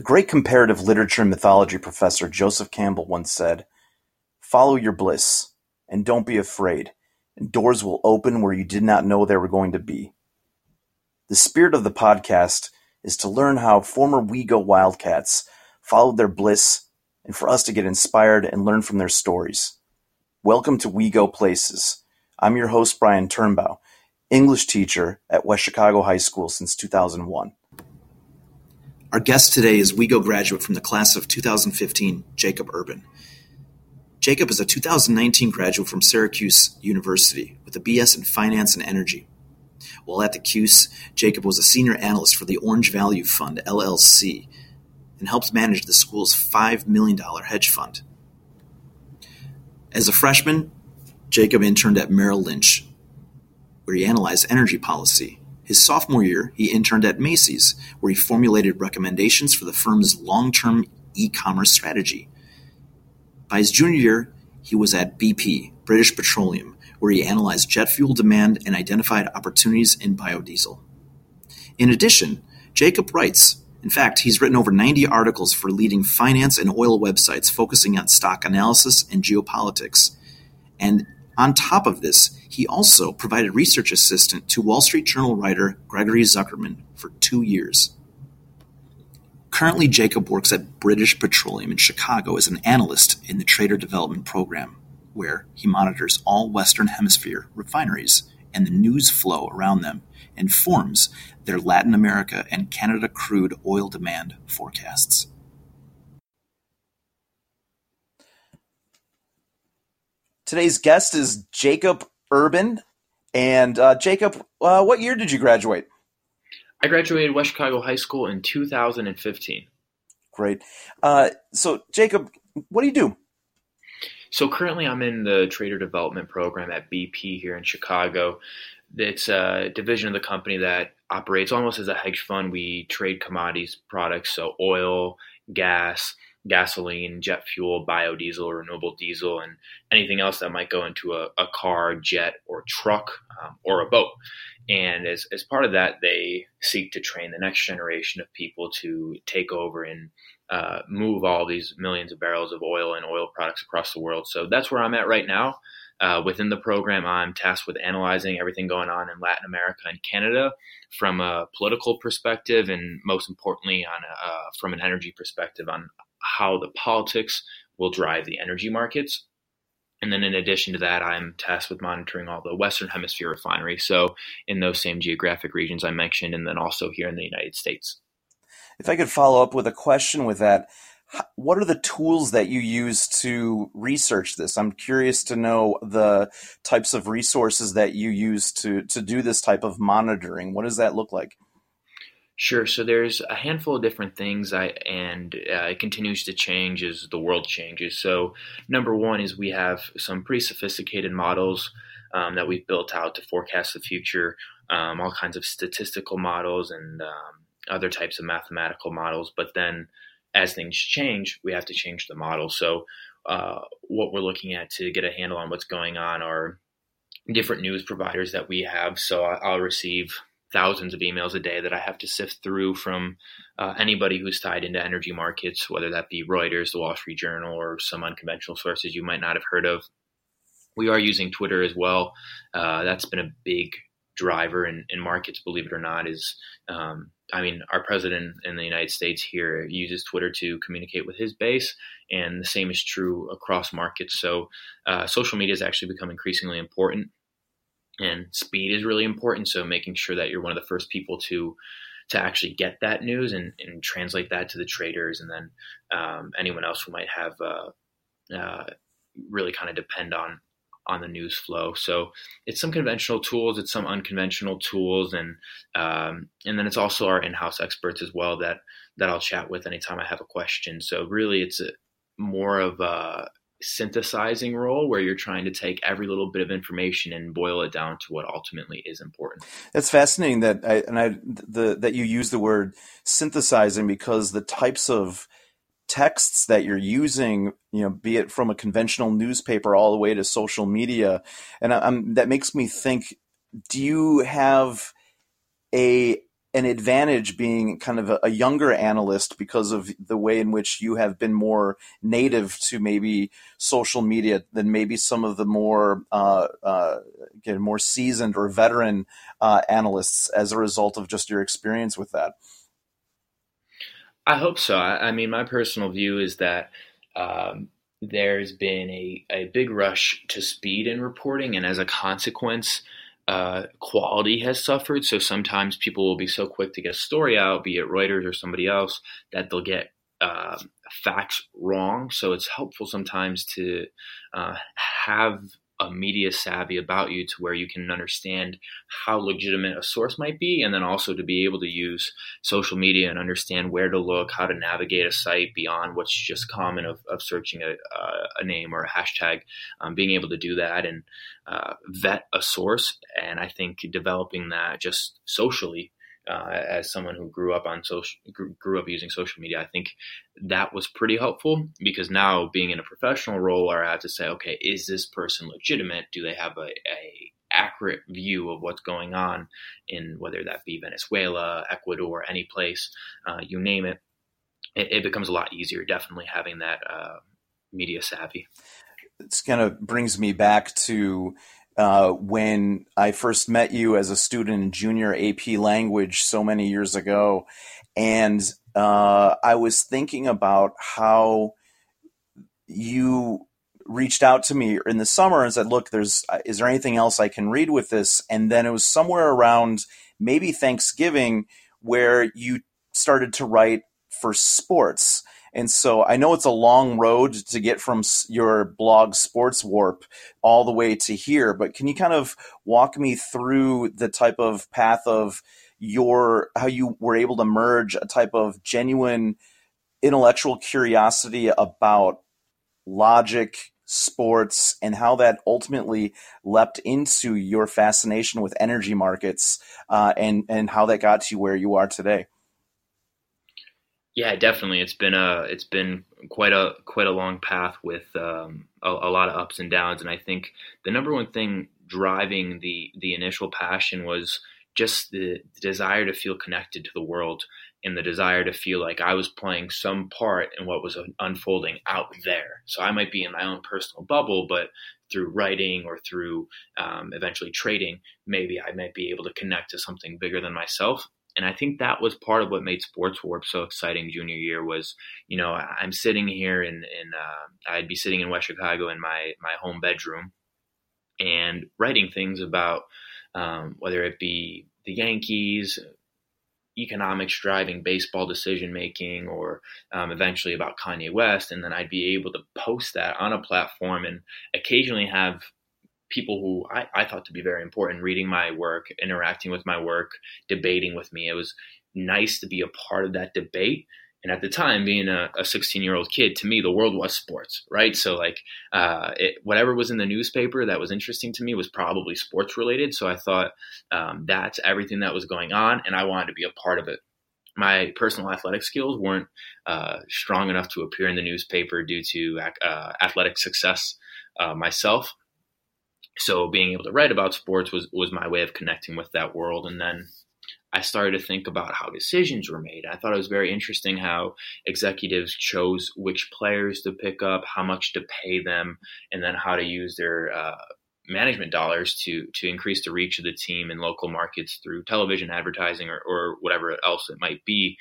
The great comparative literature and mythology professor Joseph Campbell once said, Follow your bliss, and don't be afraid, and doors will open where you did not know they were going to be. The spirit of the podcast is to learn how former WeGo Wildcats followed their bliss and for us to get inspired and learn from their stories. Welcome to WeGo Places. I'm your host, Brian Turnbaugh, English teacher at West Chicago High School since 2001. Our guest today is WeGo graduate from the class of 2015, Jacob Urban. Jacob is a 2019 graduate from Syracuse University with a BS in Finance and Energy. While at the Cuse, Jacob was a senior analyst for the Orange Value Fund, LLC, and helped manage the school's $5 million hedge fund. As a freshman, Jacob interned at Merrill Lynch, where he analyzed energy policy. His sophomore year, he interned at Macy's, where he formulated recommendations for the firm's long term e commerce strategy. By his junior year, he was at BP, British Petroleum, where he analyzed jet fuel demand and identified opportunities in biodiesel. In addition, Jacob writes in fact, he's written over 90 articles for leading finance and oil websites focusing on stock analysis and geopolitics. And on top of this, he also provided research assistant to Wall Street Journal writer Gregory Zuckerman for two years. Currently, Jacob works at British Petroleum in Chicago as an analyst in the Trader Development Program, where he monitors all Western Hemisphere refineries and the news flow around them and forms their Latin America and Canada crude oil demand forecasts. Today's guest is Jacob Urban. And uh, Jacob, uh, what year did you graduate? I graduated West Chicago High School in 2015. Great. Uh, so, Jacob, what do you do? So, currently, I'm in the Trader Development Program at BP here in Chicago. It's a division of the company that operates almost as a hedge fund. We trade commodities products, so oil, gas, gasoline, jet fuel, biodiesel, renewable diesel, and anything else that might go into a, a car, jet, or truck, um, or a boat. And as, as part of that, they seek to train the next generation of people to take over and uh, move all these millions of barrels of oil and oil products across the world. So that's where I'm at right now. Uh, within the program, I'm tasked with analyzing everything going on in Latin America and Canada from a political perspective, and most importantly, on a, uh, from an energy perspective, on how the politics will drive the energy markets. And then, in addition to that, I'm tasked with monitoring all the Western Hemisphere refineries. So, in those same geographic regions I mentioned, and then also here in the United States. If I could follow up with a question with that, what are the tools that you use to research this? I'm curious to know the types of resources that you use to to do this type of monitoring. What does that look like? Sure. So there's a handful of different things, I, and uh, it continues to change as the world changes. So number one is we have some pretty sophisticated models um, that we've built out to forecast the future, um, all kinds of statistical models and um, other types of mathematical models. But then as things change, we have to change the model. So, uh, what we're looking at to get a handle on what's going on are different news providers that we have. So, I'll receive thousands of emails a day that I have to sift through from uh, anybody who's tied into energy markets, whether that be Reuters, the Wall Street Journal, or some unconventional sources you might not have heard of. We are using Twitter as well. Uh, that's been a big driver in, in markets, believe it or not, is um, I mean, our president in the United States here uses Twitter to communicate with his base, and the same is true across markets. So, uh, social media has actually become increasingly important, and speed is really important. So, making sure that you're one of the first people to to actually get that news and, and translate that to the traders, and then um, anyone else who might have uh, uh, really kind of depend on on the news flow. So it's some conventional tools, it's some unconventional tools, and um, and then it's also our in-house experts as well that that I'll chat with anytime I have a question. So really, it's a, more of a synthesizing role where you're trying to take every little bit of information and boil it down to what ultimately is important. It's fascinating that I, and I the that you use the word synthesizing because the types of texts that you're using, you know, be it from a conventional newspaper all the way to social media, and I'm, that makes me think: Do you have a an advantage being kind of a, a, younger analyst because of the way in which you have been more native to maybe social media than maybe some of the more uh, uh, again, more seasoned or veteran uh, analysts as a result of just your experience with that. I hope so. I, I mean, my personal view is that. Um, there's been a, a big rush to speed in reporting, and as a consequence, uh, quality has suffered. So sometimes people will be so quick to get a story out, be it Reuters or somebody else, that they'll get uh, facts wrong. So it's helpful sometimes to uh, have a media savvy about you to where you can understand how legitimate a source might be, and then also to be able to use social media and understand where to look, how to navigate a site beyond what's just common of, of searching a, a, name or a hashtag. Um, being able to do that and uh, vet a source, and I think developing that just socially uh, as someone who grew up on social, grew up using social media, I think that was pretty helpful because now being in a professional role, where I have to say, okay, is this person legitimate? Do they have a, a accurate view of what's going on in whether that be Venezuela, Ecuador, any place, uh, you name it, it, it, becomes a lot easier. Definitely having that uh, media savvy. It's kind of brings me back to uh, when I first met you as a student in junior AP language so many years ago. And uh, I was thinking about how you reached out to me in the summer and said, "Look, there's is there anything else I can read with this?" And then it was somewhere around maybe Thanksgiving where you started to write for sports. And so I know it's a long road to get from your blog Sports Warp all the way to here, but can you kind of walk me through the type of path of your how you were able to merge a type of genuine intellectual curiosity about logic, sports, and how that ultimately leapt into your fascination with energy markets uh, and and how that got to where you are today. Yeah, definitely. It's been a it's been quite a quite a long path with um, a, a, lot of ups and downs, and I think the number one thing driving the the initial passion was just the, desire to feel connected to the world and the desire to feel like I was playing some part in what was unfolding out there. So I might be in my own personal bubble, but through writing or through um, eventually trading, maybe I might be able to connect to something bigger than myself and I think that was part of what made Sports Warp so exciting junior year was, you know, I'm sitting here in, in uh, I'd be sitting in West Chicago in my, my home bedroom and writing things about um, whether it be the Yankees, economics driving baseball decision making, or um, eventually about Kanye West. And then I'd be able to post that on a platform and occasionally have people who I, I thought to be very important reading my work, interacting with my work, debating with me. It was nice to be a part of that debate. And at the time, being a 16 year old kid, to me, the world was sports, right? So, like, uh, it, whatever was in the newspaper that was interesting to me was probably sports related. So, I thought um, that's everything that was going on, and I wanted to be a part of it. My personal athletic skills weren't uh, strong enough to appear in the newspaper due to uh, athletic success uh, myself so being able to write about sports was was my way of connecting with that world and then I started to think about how decisions were made. I thought it was very interesting how executives chose which players to pick up, how much to pay them, and then how to use their uh, management dollars to to increase the reach of the team in local markets through television advertising or, or whatever else it might be.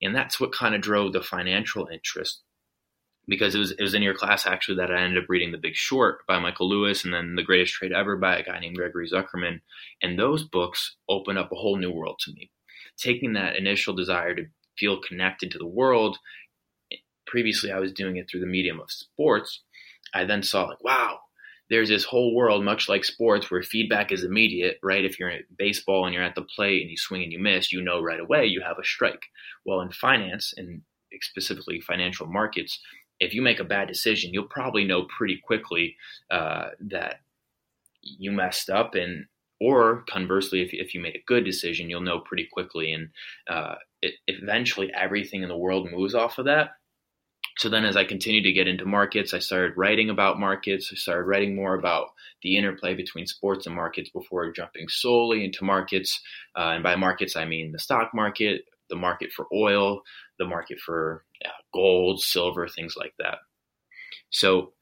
And that's what kind of drove the financial interest because it was it was in your class actually that I ended up reading The Big Short by Michael Lewis and then The Greatest Trade Ever by a guy named Gregory Zuckerman. And those books opened up a whole new world to me. Taking that initial desire to feel connected to the world, previously I was doing it through the medium of sports. I then saw like, wow, there's this whole world, much like sports, where feedback is immediate, right? If you're in baseball and you're at the plate and you swing and you miss, you know right away you have a strike. Well, in finance and specifically financial markets, if you make a bad decision, you'll probably know pretty quickly uh, that you messed up and or conversely if, if you made a good decision you'll know pretty quickly and uh, it, eventually everything in the world moves off of that So then, as I continued to get into markets, I started writing about markets. I started writing more about the interplay between sports and markets before jumping solely into markets. Uh, and by markets, I mean the stock market, the market for oil, the market for gold, silver, things like that. So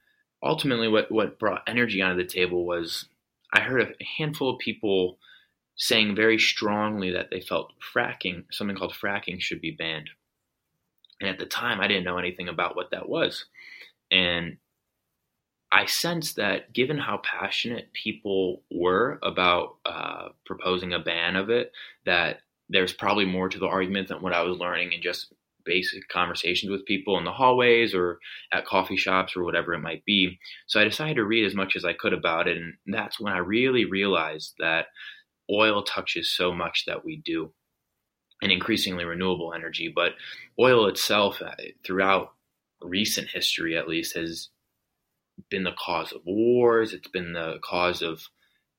ultimately, what, what brought energy onto the table was I heard a handful of people saying very strongly that they felt fracking, something called fracking, should be banned. And at the time, I didn't know anything about what that was. And I sensed that given how passionate people were about uh, proposing a ban of it, that there's probably more to the argument than what I was learning in just basic conversations with people in the hallways or at coffee shops or whatever it might be. So I decided to read as much as I could about it. And that's when I really realized that oil touches so much that we do and increasingly renewable energy. But oil itself, uh, throughout recent history at least, has been the cause of wars. It's been the cause of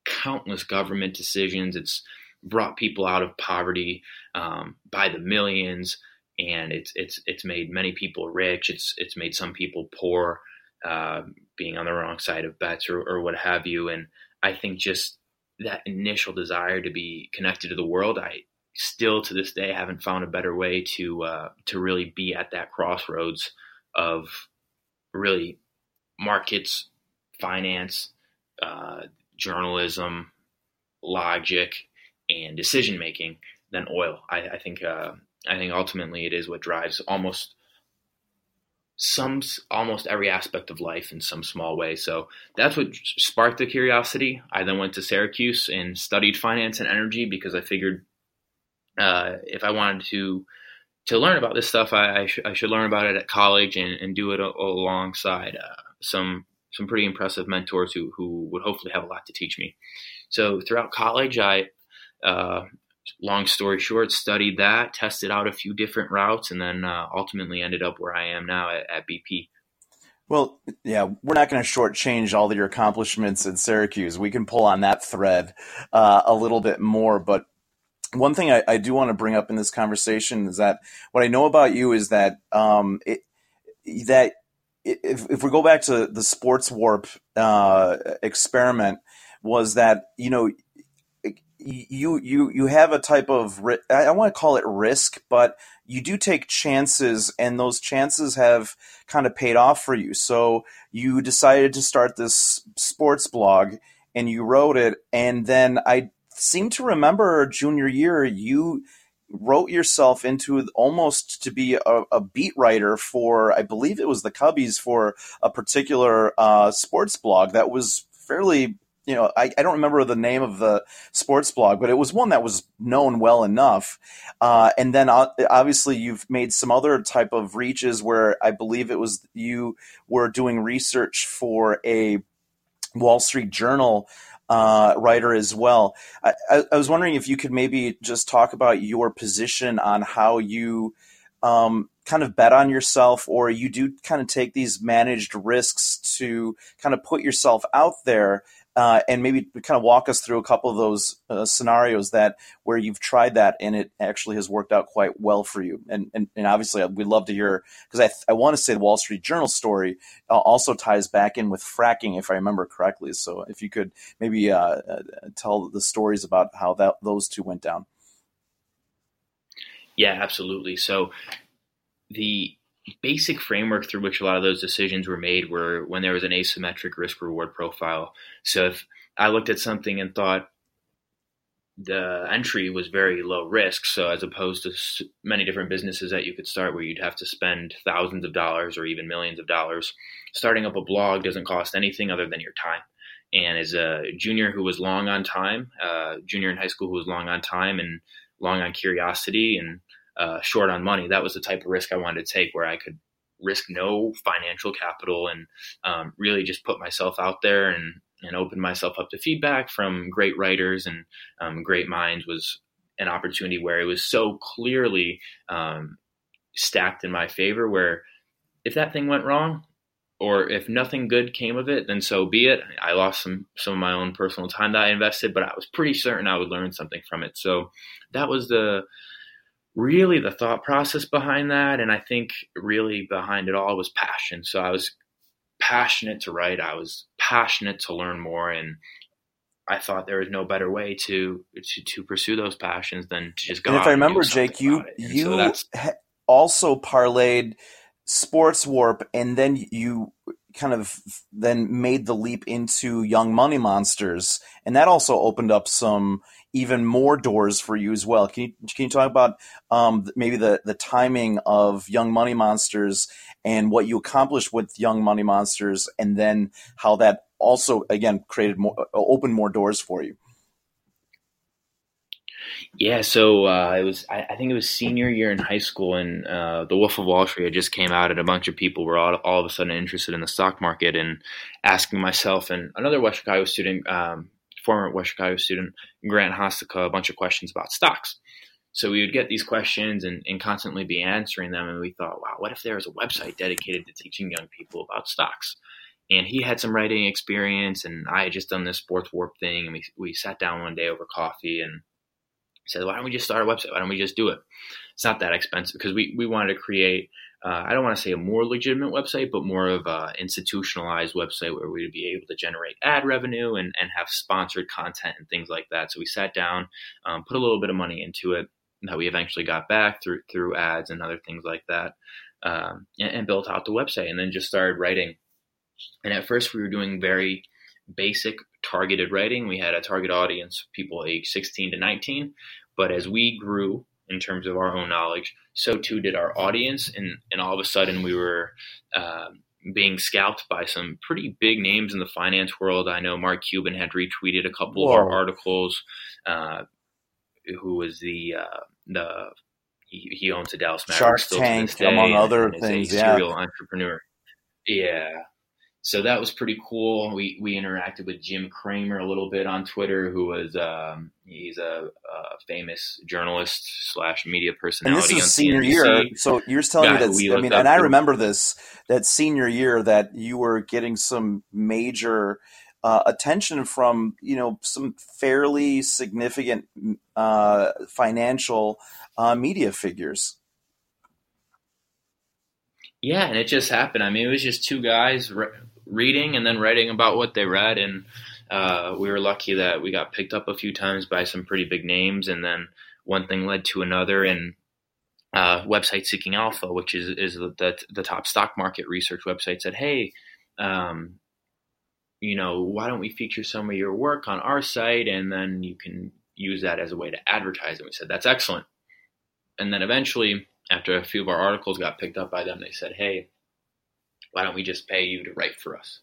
countless government decisions. It's brought people out of poverty um, by the millions, and it's it's it's made many people rich. It's it's made some people poor, uh, being on the wrong side of bets or, or what have you. And I think just that initial desire to be connected to the world, I still to this day haven't found a better way to uh, to really be at that crossroads of really markets, finance, uh, journalism, logic, and decision making than oil. I, I think uh, I think ultimately it is what drives almost some almost every aspect of life in some small way. So that's what sparked the curiosity. I then went to Syracuse and studied finance and energy because I figured uh, if I wanted to to learn about this stuff, I, I, sh- I should learn about it at college and, and do it a- alongside uh, some some pretty impressive mentors who who would hopefully have a lot to teach me. So throughout college, I uh, long story short, studied that, tested out a few different routes, and then uh, ultimately ended up where I am now at, at BP. Well, yeah, we're not going to shortchange all of your accomplishments at Syracuse. We can pull on that thread uh, a little bit more, but one thing I, I, do want to bring up in this conversation is that what I know about you is that um, it, that if, if we go back to the sports warp uh, experiment, was that you know you you you have a type of I want to call it risk, but you do take chances, and those chances have kind of paid off for you. So you decided to start this sports blog, and you wrote it, and then I seem to remember junior year you wrote yourself into almost to be a, a, beat writer for I believe it was the Cubbies for a particular uh, sports blog that was fairly you know, I, I don't remember the name of the sports blog, but it was one that was known well enough. Uh, and then uh, obviously you've made some other type of reaches where I believe it was you were doing research for a Wall Street Journal uh, writer as well. I, I, was wondering if you could maybe just talk about your position on how you um, kind of bet on yourself, or you do kind of take these managed risks to kind of put yourself out there uh, and maybe kind of walk us through a couple of those uh, scenarios that where you've tried that and it actually has worked out quite well for you. And and, and obviously, we'd love to hear because I I want to say the Wall Street Journal story uh, also ties back in with fracking, if I remember correctly. So if you could maybe uh, uh, tell the stories about how that those two went down. Yeah, absolutely. So the basic framework through which a lot of those decisions were made were when there was an asymmetric risk reward profile. So if I looked at something and thought the entry was very low risk, so as opposed to many different businesses that you could start where you'd have to spend thousands of dollars or even millions of dollars, starting up a blog doesn't cost anything other than your time. And as a junior who was long on time, uh, junior in high school who was long on time and long on curiosity and uh, short on money. That was the type of risk I wanted to take, where I could risk no financial capital and um, really just put myself out there and and open myself up to feedback from great writers and um, great minds was an opportunity where it was so clearly um, stacked in my favor. Where if that thing went wrong, or if nothing good came of it, then so be it. I lost some some of my own personal time that I invested, but I was pretty certain I would learn something from it. So that was the really the thought process behind that. And I think really behind it all was passion. So I was passionate to write. I was passionate to learn more. And I thought there was no better way to to, to pursue those passions than to just go. And if I remember, Jake, you you so also parlayed Sports Warp, and then you kind of then made the leap into Young Money Monsters, and that also opened up some even more doors for you as well. Can you can you talk about um, maybe the the timing of Young Money Monsters and what you accomplished with Young Money Monsters, and then how that also again created more opened more doors for you? Yeah, so uh, it was. I, I, think it was senior year in high school, and uh, The Wolf of Wall Street had just came out, and a bunch of people were all, all of a sudden interested in the stock market, and asking myself and another West Chicago student, um, former West Chicago student, Grant Hostica, a bunch of questions about stocks. So we would get these questions and, and constantly be answering them, and we thought, wow, what if there was a website dedicated to teaching young people about stocks? And he had some writing experience, and I had just done this sports warp thing, and we we sat down one day over coffee and said, why don't we just start a website? Why don't we just do it? It's not that expensive because we, we wanted to create, uh, I don't want to say a more legitimate website, but more of an institutionalized website where we'd be able to generate ad revenue and, and have sponsored content and things like that. So we sat down, um, put a little bit of money into it that we eventually got back through, through ads and other things like that. Um, and, and built out the website and then just started writing. And at first we were doing very basic targeted writing. We had a target audience, people age 16 to 19. But as we grew in terms of our own knowledge, so too did our audience. And, and all of a sudden, we were uh, being scalped by some pretty big names in the finance world. I know Mark Cuban had retweeted a couple Whoa. of our articles. Uh, who was the uh, the he, he, owns the Dallas Mavericks Shark Tank, among other things. A yeah. serial entrepreneur. Yeah, so that was pretty cool. We we interacted with Jim Cramer a little bit on Twitter, who was um, he's a, a, famous journalist slash media personality. And this is senior CNBC. year, so you're telling me that I mean, and I remember this that senior year that you were getting some major uh, attention from you know some fairly significant uh, financial uh, media figures. Yeah, and it just happened. I mean, it was just two guys reading and then writing about what they read. And uh, we were lucky that we got picked up a few times by some pretty big names. And then one thing led to another. And uh, website Seeking Alpha, which is is the, the top stock market research website, said, "Hey, um, you know, why don't we feature some of your work on our site, and then you can use that as a way to advertise?" And we said, "That's excellent." And then eventually, after a few of our articles got picked up by them, they said, "Hey, why don't we just pay you to write for us,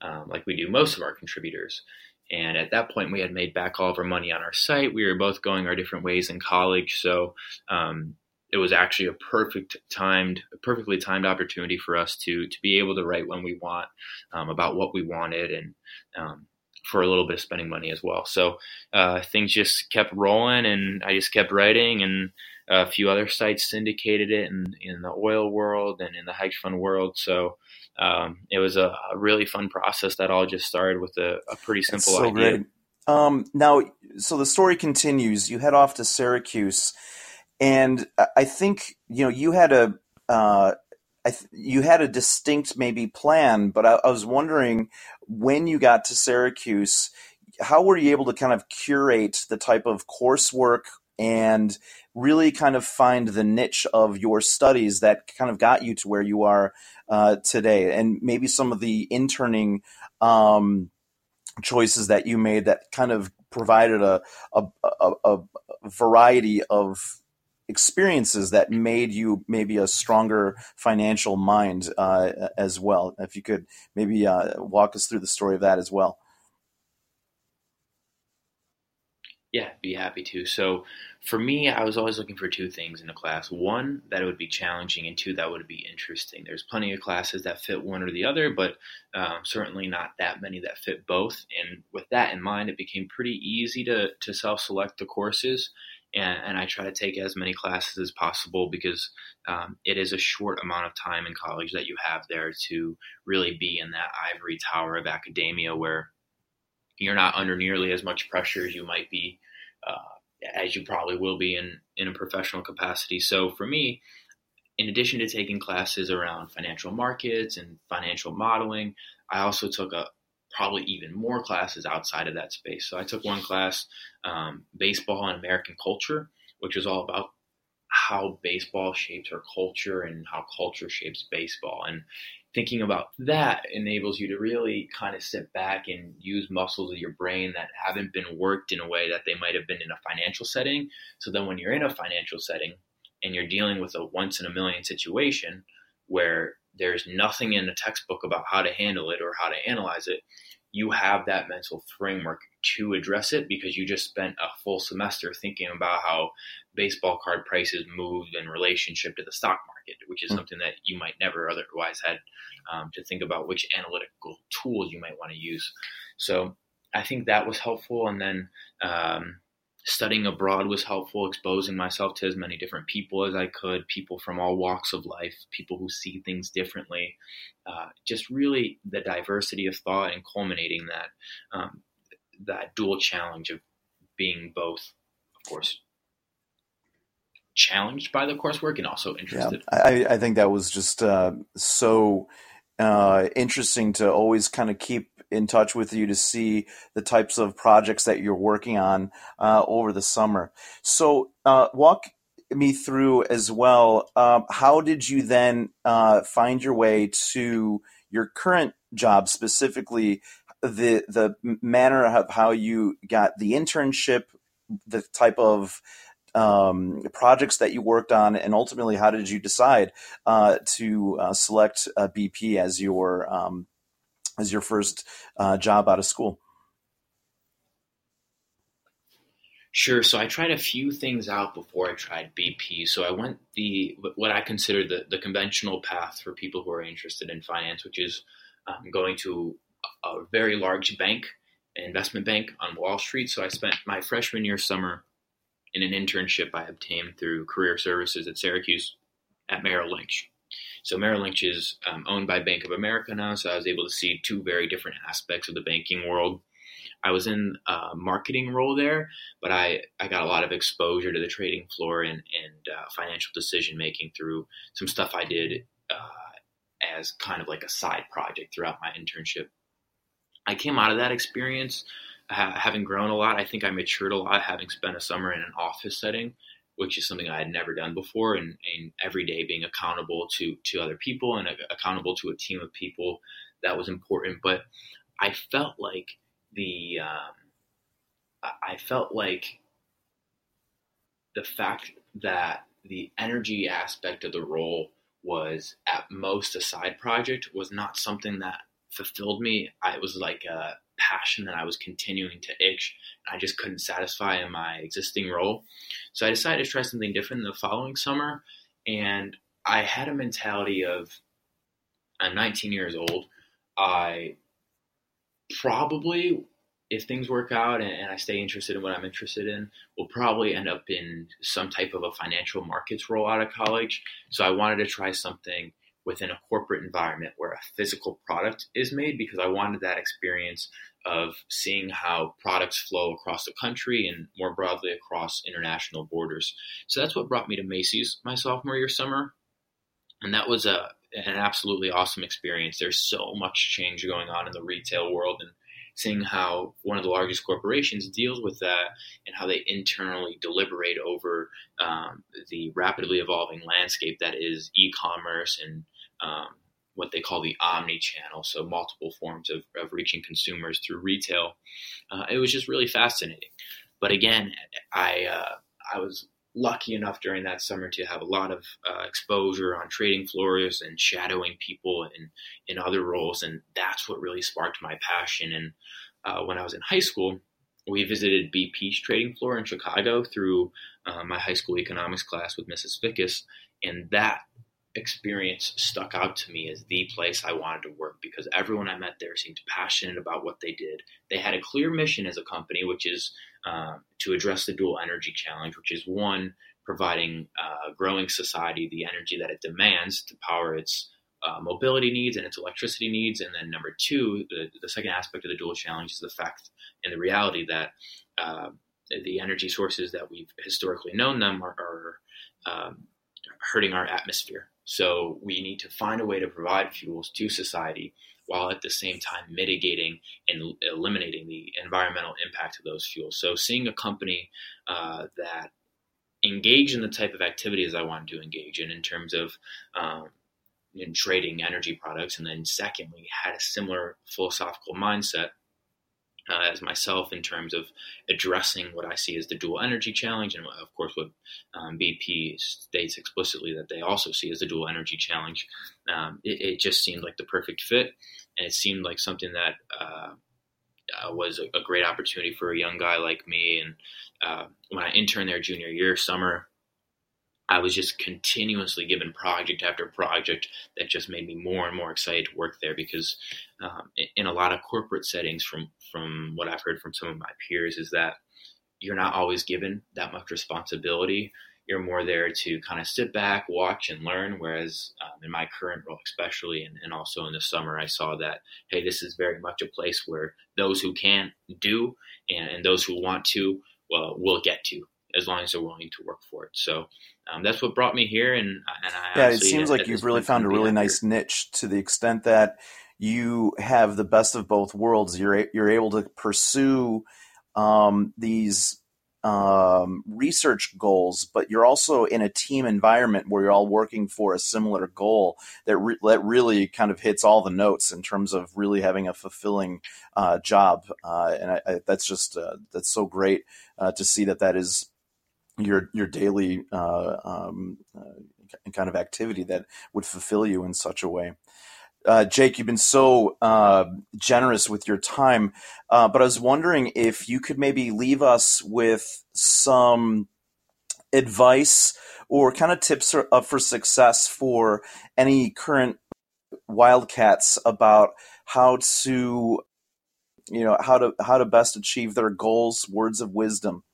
um, like we do most of our contributors? And at that point, we had made back all of our money on our site. We were both going our different ways in college, so um, it was actually a perfect timed, perfectly timed opportunity for us to to be able to write when we want um, about what we wanted and um, for a little bit of spending money as well. So uh, things just kept rolling, and I just kept writing, and a few other sites syndicated it in, in the oil world and in the hedge fund world. So um, it was a, a, really fun process that all just started with a, a pretty simple so idea. Great. Um, now, so the story continues. You head off to Syracuse, and I think you know you had a uh, th- you had a distinct maybe plan, but I, I was wondering when you got to Syracuse, how were you able to kind of curate the type of coursework and really kind of find the niche of your studies that kind of got you to where you are uh, today, and maybe some of the interning um, choices that you made that kind of provided a, a, a, a variety of experiences that made you maybe a stronger financial mind uh, as well. If you could maybe uh, walk us through the story of that as well. Yeah, be happy to. So, for me, I was always looking for two things in a class. One, that it would be challenging, and two, that would be interesting. There's plenty of classes that fit one or the other, but um, certainly not that many that fit both. And with that in mind, it became pretty easy to, to self select the courses. And, and, I try to take as many classes as possible because um, it is a short amount of time in college that you have there to really be in that ivory tower of academia where you're not under nearly as much pressure as you might be uh, as you probably will be in in a professional capacity. So for me, in addition to taking classes around financial markets and financial modeling, I also took a probably even more classes outside of that space. So I took one class, um, baseball and American culture, which was all about how baseball shapes our culture and how culture shapes baseball. And thinking about that enables you to really kind of sit back and use muscles of your brain that haven't been worked in a way that they might have been in a financial setting. So then when you're in a financial setting and you're dealing with a once in a million situation where there's nothing in the textbook about how to handle it or how to analyze it, you have that mental framework to address it because you just spent a full semester thinking about how baseball card prices move in relationship to the stock market, which is mm-hmm. something that you might never otherwise had um, to think about which analytical tools you might want to use. So I think that was helpful. And then um, studying abroad was helpful, exposing myself to as many different people as I could, people from all walks of life, people who see things differently. Uh, just really the diversity of thought and culminating that um, that dual challenge of being both, of course, challenged by the coursework and also interested. Yeah, I, I think that was just uh, so uh, interesting to always kind of keep in touch with you to see the types of projects that you're working on uh, over the summer. So, uh, walk me through as well. Um, how did you then uh, find your way to your current job, specifically the the manner of how you got the internship, the type of um, projects that you worked on, and ultimately, how did you decide uh, to uh, select uh, BP as your um, as your first uh, job out of school? Sure. So I tried a few things out before I tried BP. So I went the what I consider the the conventional path for people who are interested in finance, which is um, going to a very large bank, investment bank on Wall Street. So I spent my freshman year summer in an internship I obtained through career services at Syracuse at Merrill Lynch. So Merrill Lynch is um, owned by Bank of America now, so I was able to see two very different aspects of the banking world. I was in a marketing role there, but I, I got a lot of exposure to the trading floor and, and uh, financial decision making through some stuff I did uh, as kind of like a side project throughout my internship. I came out of that experience having grown a lot. I think I matured a lot having spent a summer in an office setting which is something I had never done before. And, and every day being accountable to to other people and accountable to a team of people that was important. But I felt like the um, I felt like the fact that the energy aspect of the role was at most a side project was not something that fulfilled me. I, it was like a passion that I was continuing to itch, I just couldn't satisfy in my existing role. So I decided to try something different the following summer, and I had a mentality of I'm 19 years old. I probably, if things work out and, and I stay interested in what I'm interested in, will probably end up in some type of a financial markets role out of college. So I wanted to try something within a corporate environment where a physical product is made because I wanted that experience of seeing how products flow across the country and more broadly across international borders. So that's what brought me to Macy's my sophomore year summer. And that was a an absolutely awesome experience. There's so much change going on in the retail world and seeing how one of the largest corporations deals with that and how they internally deliberate over um, the rapidly evolving landscape that is e-commerce and um, what they call the omni channel, so multiple forms of, of reaching consumers through retail. Uh, it was just really fascinating. But again, I uh, I was lucky enough during that summer to have a lot of uh, exposure on trading floors and shadowing people in in other roles, and that's what really sparked my passion. And uh, when I was in high school, we visited BP's trading floor in Chicago through uh, my high school economics class with Mrs. Fickus, and that experience stuck out to me as the place I wanted to work because everyone I met there seemed passionate about what they did. They had a clear mission as a company, which is uh, to address the dual energy challenge, which is one, providing uh, growing society the energy that it demands to power its uh, mobility needs and its electricity needs. And then number two, the, the second aspect of the dual challenge is the fact and the reality that uh, the energy sources that we've historically known them are, are um, hurting our atmosphere. So we need to find a way to provide fuels to society while at the same time mitigating and eliminating the environmental impact of those fuels. So seeing a company uh, that engage in the type of activities I wanted to engage in in terms of um, in trading energy products, and then secondly had a similar philosophical mindset uh, as myself in terms of addressing what I see as the dual energy challenge, and of course, what um, BP states explicitly that they also see as the dual energy challenge. Um, it, it, just seemed like the perfect fit, and it seemed like something that uh, uh, was a, a, great opportunity for a young guy like me. And uh, when I interned there junior year, summer, I was just continuously given project after project that just made me more and more excited to work there because um, in a lot of corporate settings from from what I've heard from some of my peers is that you're not always given that much responsibility. You're more there to kind of sit back, watch, and learn. Whereas um, in my current role, especially, and, and also in the summer, I saw that hey, this is very much a place where those who can do, and, and those who want to, well, will get to as long as they're willing to work for it. So um, that's what brought me here. And, and I yeah, it seems like you've really found a really nice here. niche to the extent that you have the best of both worlds. You're you're able to pursue um, these um, research goals, but you're also in a team environment where you're all working for a similar goal that re- that really kind of hits all the notes in terms of really having a fulfilling uh, job. Uh, and I, I, that's just uh, that's so great uh, to see that that is your your daily uh, um, uh, kind of activity that would fulfill you in such a way. Uh, Jake, you've been so uh, generous with your time, uh, but I was wondering if you could maybe leave us with some advice or kind of tips for, for success for any current Wildcats about how to, you know, how to how to best achieve their goals. Words of wisdom.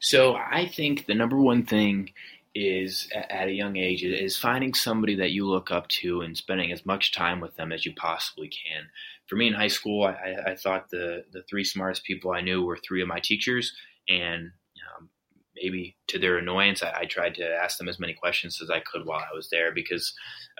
So I think the number one thing is at a young age is finding somebody that you look up to and spending as much time with them as you possibly can. For me in high school, I, I thought the the three smartest people I knew were three of my teachers, and um, maybe to their annoyance, I, I, tried to ask them as many questions as I could while I was there because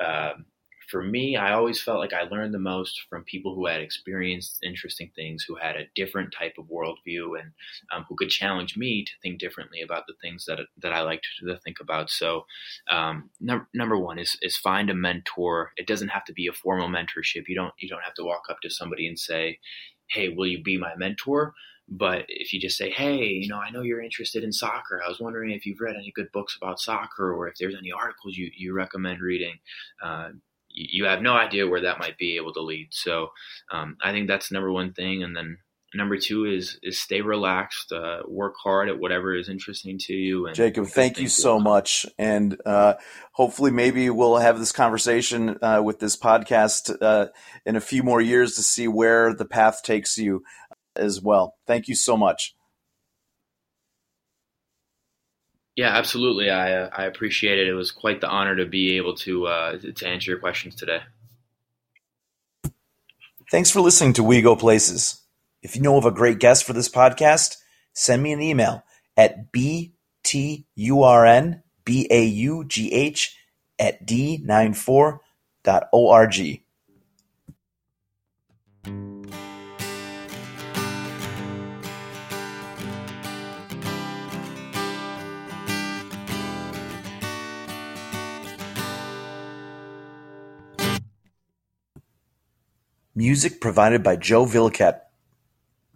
um, for me, I always felt like I learned the most from people who had experienced interesting things, who had a different type of worldview, and um, who could challenge me to think differently about the things that that I liked to think about. So, um, num- number one is is find a mentor. It doesn't have to be a formal mentorship. You don't you don't have to walk up to somebody and say, "Hey, will you be my mentor?" But if you just say, hey, you know, I know you're interested in soccer. I was wondering if you've read any good books about soccer or if there's any articles you, you recommend reading. Uh, you have no idea where that might be able to lead. So um, I think that's number one thing, and then number two is is stay relaxed, uh, work hard at whatever is interesting to you. And Jacob, thank you so much, and uh, hopefully maybe we'll have this conversation uh, with this podcast uh, in a few more years to see where the path takes you as well. Thank you so much. Yeah, absolutely. I uh, I appreciate it. It was quite the honor to be able to uh, to answer your questions today. Thanks for listening to We Go Places. If you know of a great guest for this podcast, send me an email at bturnbaugh at d94.org. Music provided by Joe Villicat.